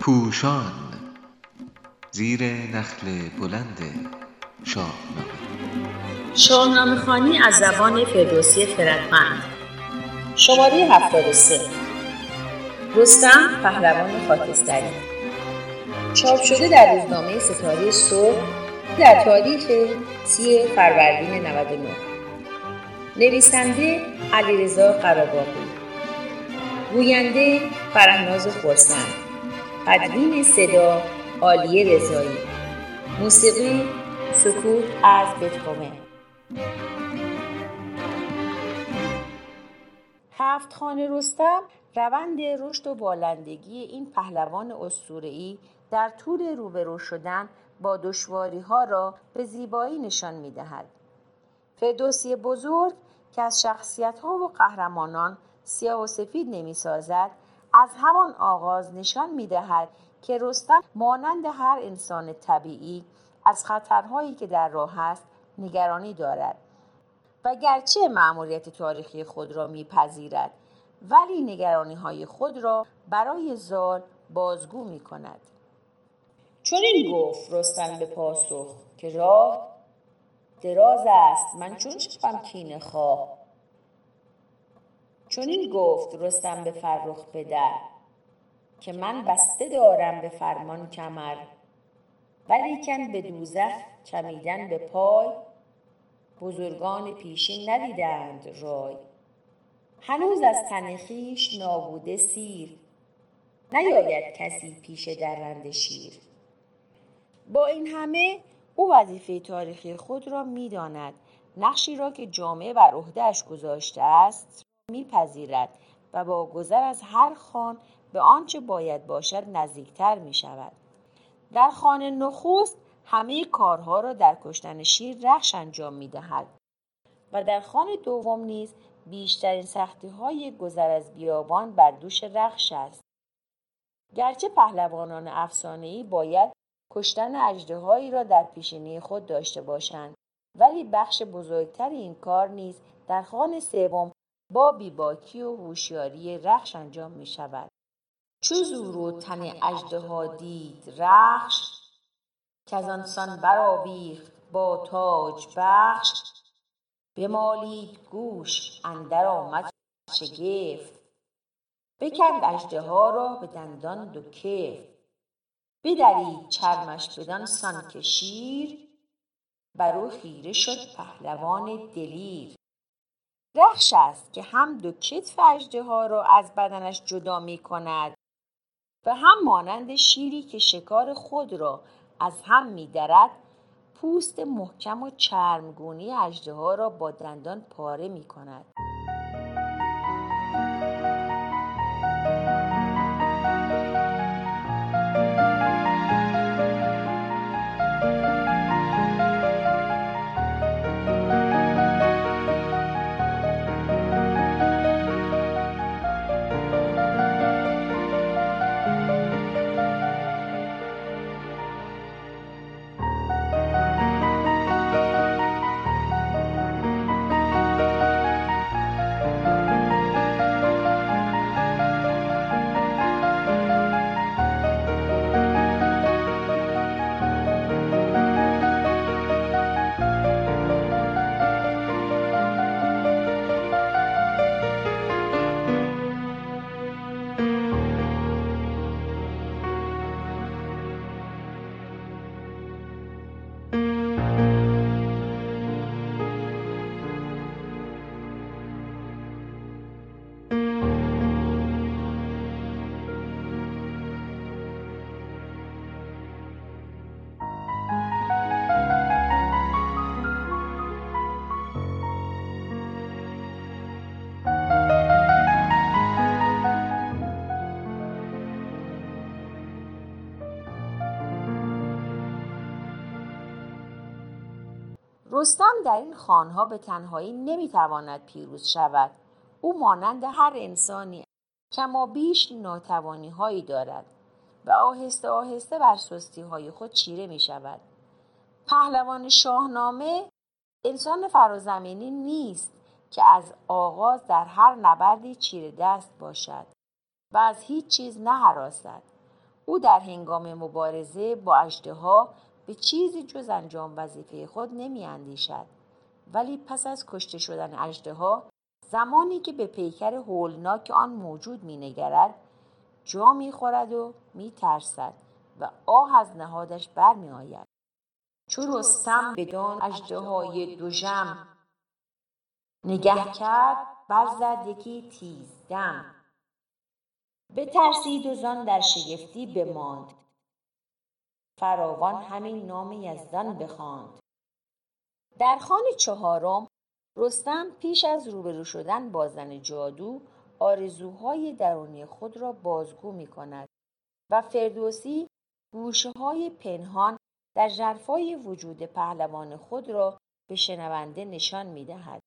پوشان زیر نخل بلند شاهنامه. شاهنامه خانی از زبان فردوسی خردمند. شماره 73 رستم پهلوان خاکستری. چاپ شده در روزنامه ستاره صبح در تاریخ سی فروردین 99 نویسنده علیرضا قراباقی. گوینده فرهناز خورسند تدوین صدا عالیه رضایی. موسیقی سکوت از بتهوون. هفت خانه رستم روند رشد و بالندگی این پهلوان اسطوره‌ای در طول روبرو شدن با دشواری ها را به زیبایی نشان می دهد. فردوسی بزرگ که از شخصیت ها و قهرمانان سیاه و سفید نمی سازد از همان آغاز نشان می دهد که رستم مانند هر انسان طبیعی از خطرهایی که در راه است نگرانی دارد و گرچه معمولیت تاریخی خود را میپذیرد ولی نگرانی های خود را برای زال بازگو می کند چون این گفت رستم به پاسخ که راه دراز است. من چون شوم کینه خواه. چون این گفت رستم به فرخ پدر که من بسته دارم به فرمان کمر ولیکن به دوزخ چمیدن به پای بزرگان پیشین ندیدند رای. هنوز از تن خویش نابوده سیر نیاید کسی پیش درنده شیر. با این همه او وظیفه تاریخی خود را می‌داند. نقشی را که جامعه بر عهدهاش گذاشته است میپذیرد و با گذر از هر خان به آنچه باید باشد نزدیکتر می شود. در خانه نخست همه کارها را در کشتن شیر رخش انجام می دهد و در خانه دوم نیز بیشترین سختی های گذر از بیابان بر دوش رخش است. گرچه پهلوانان افسانه‌ای باید کشتن اجدهایی را در پیشینی خود داشته باشند ولی بخش بزرگتر این کار نیز در خانه سوم با بیباکی و هوشیاری رخش انجام می شود. چو زور و تن اژدها دید رخش کز آنسان برآویخت با تاج بخش. بمالید گوش اندر آمد شگفت بکند اژدها را به دندان دو کفت بدرید چرمش بدان سان که شیر. بر او خیره شد پهلوان دلیر. رخش است که هم دو کتف اژدها را از بدنش جدا می کند و هم مانند شیری که شکار خود را از هم میدرد پوست محکم و چرمگونی اژدها را با دندان پاره می کند. رستم در این خانها به تنهایی نمی‌تواند پیروز شود او مانند هر انسانی کما بیش ناتوانی هایی دارد و آهسته آهسته بر سستی های خود چیره می شود. پهلوان شاهنامه انسان فرازمینی نیست که از آغاز در هر نبردی چیره دست باشد و از هیچ چیز نهراسد او در هنگام مبارزه با اژدها به چیزی جز انجام وظیفه خود نمی اندیشد ولی پس از کشته شدن اژدها زمانی که به پیکر هولناک آن موجود می نگرد جا می خورد و می ترسد و آه از نهادش برمی آید چو رستم بدان اژدهای دژم نگه کرد برزد یکی تیزدم. بترسید و زان در شگفتی بماند. فراوان همین نام یزدان بخواند در خوان چهارم رستم پیش از روبرو شدن با زن جادو آرزوهای درونی خود را بازگو می کند و فردوسی گوشه های پنهان در جرفای وجود پهلوان خود را به شنونده نشان می دهد.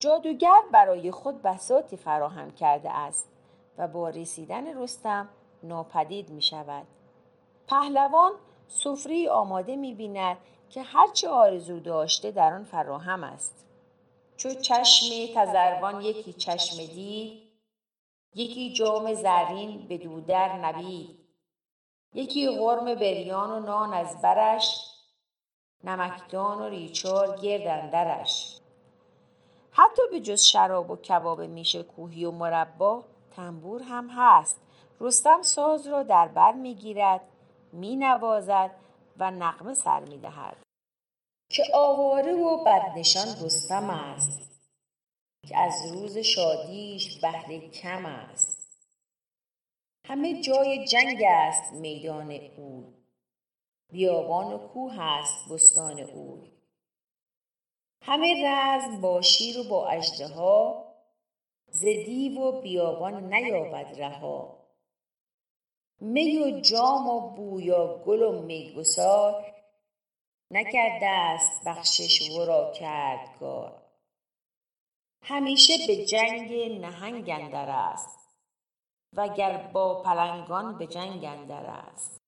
جادوگر برای خود بساطی فراهم کرده است و با رسیدن رستم ناپدید می شود. پهلوان سفره آماده می بیند که هرچه آرزو داشته در آن فراهم است. چو چشم تزروان یکی چشم دید یکی جام زرین به دودر نبید. یکی غرم بریان و نان از برش نمکدان و ریچار گردندرش حتی به جز شراب و کباب میشه کوهی و مربا تنبور هم هست. رستم ساز را در بر می‌گیرد. مینوازد و نقمه سر می‌دهد. که آواره و بدنشان رستم است. که از روز شادیش بهره کم است. همه جای جنگ است میدان اوی بیابان و کوه است بستان اوی همه رزم با شیر و با اژدها ز دیو و بیابان نیابد رها. می و جام و بویا گل و میگسار نکرده است بخشش ورا کردگار. همیشه به جنگ نهنگ اندر است وگر با پلنگان به جنگ اندر است.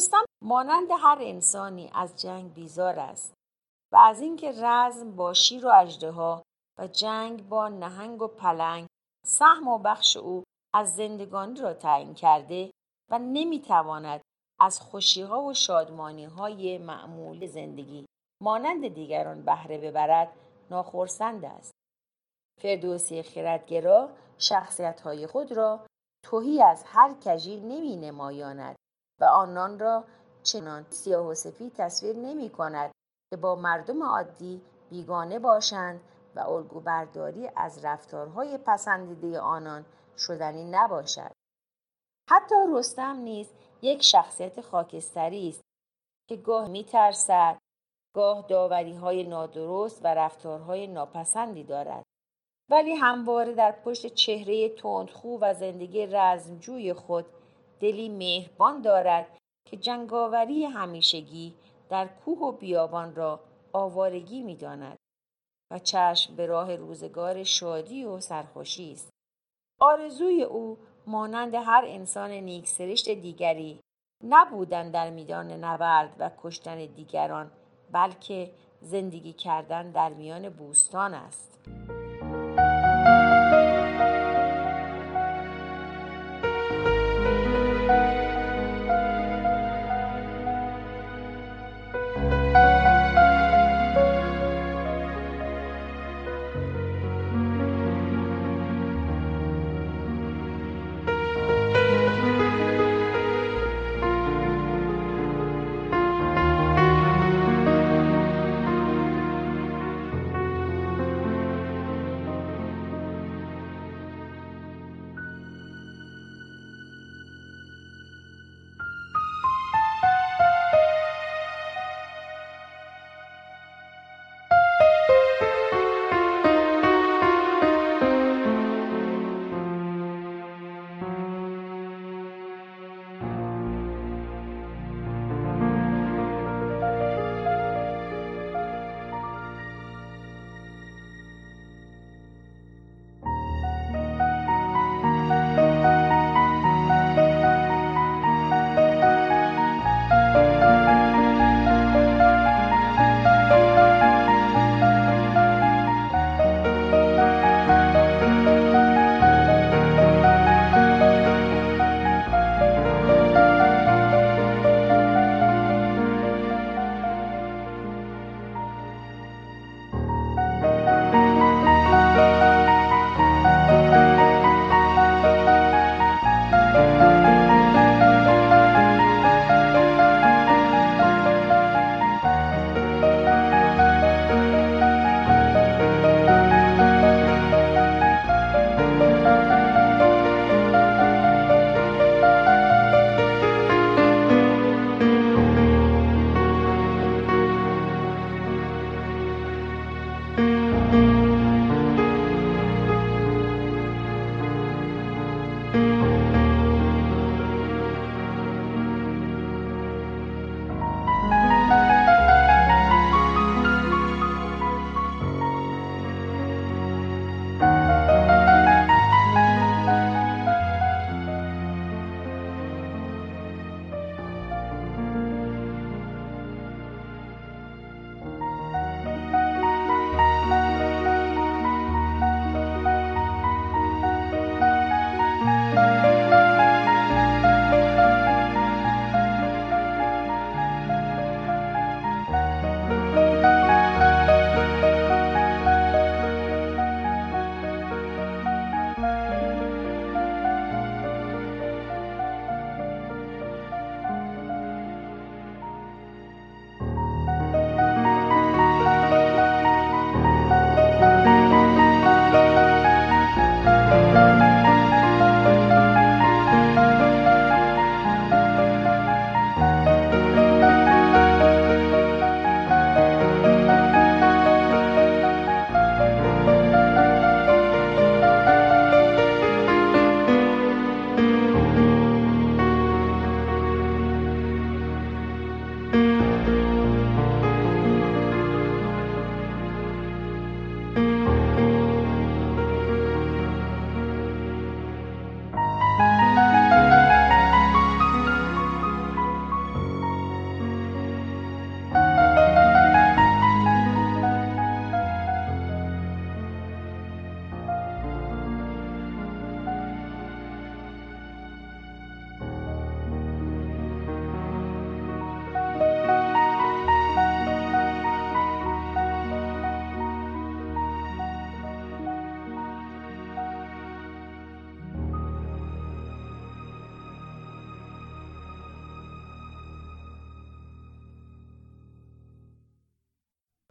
رستم مانند هر انسانی از جنگ بیزار است و از اینکه رزم با شیر و اژدها و جنگ با نهنگ و پلنگ سهم و بخش او از زندگانی را تعیین کرده و نمی‌تواند از خوشیها و شادمانیهای معمول زندگی مانند دیگران بهره ببرد ناخرسند است. فردوسی خردگرا شخصیتهای خود را توهی از هر کژی نمی نمایاند و آنان را چنان سیاه و سفید تصویر نمی کند که با مردم عادی بیگانه باشند و الگو برداری از رفتارهای پسندیده آنان شدنی نباشد. حتی رستم نیز یک شخصیت خاکستری است که گاه میترسد گاه داوری های نادرست و رفتارهای ناپسندی دارد. ولی همواره در پشت چهره تندخو و زندگی رزمجوی خود دلی مهربان دارد که جنگاوری همیشگی در کوه و بیابان را آوارگی می داند و چشم به راه روزگار شادی و سرخوشی است. آرزوی او مانند هر انسان نیکسرشت دیگری نبودن در میدان نبرد و کشتن دیگران بلکه زندگی کردن در میان بوستان است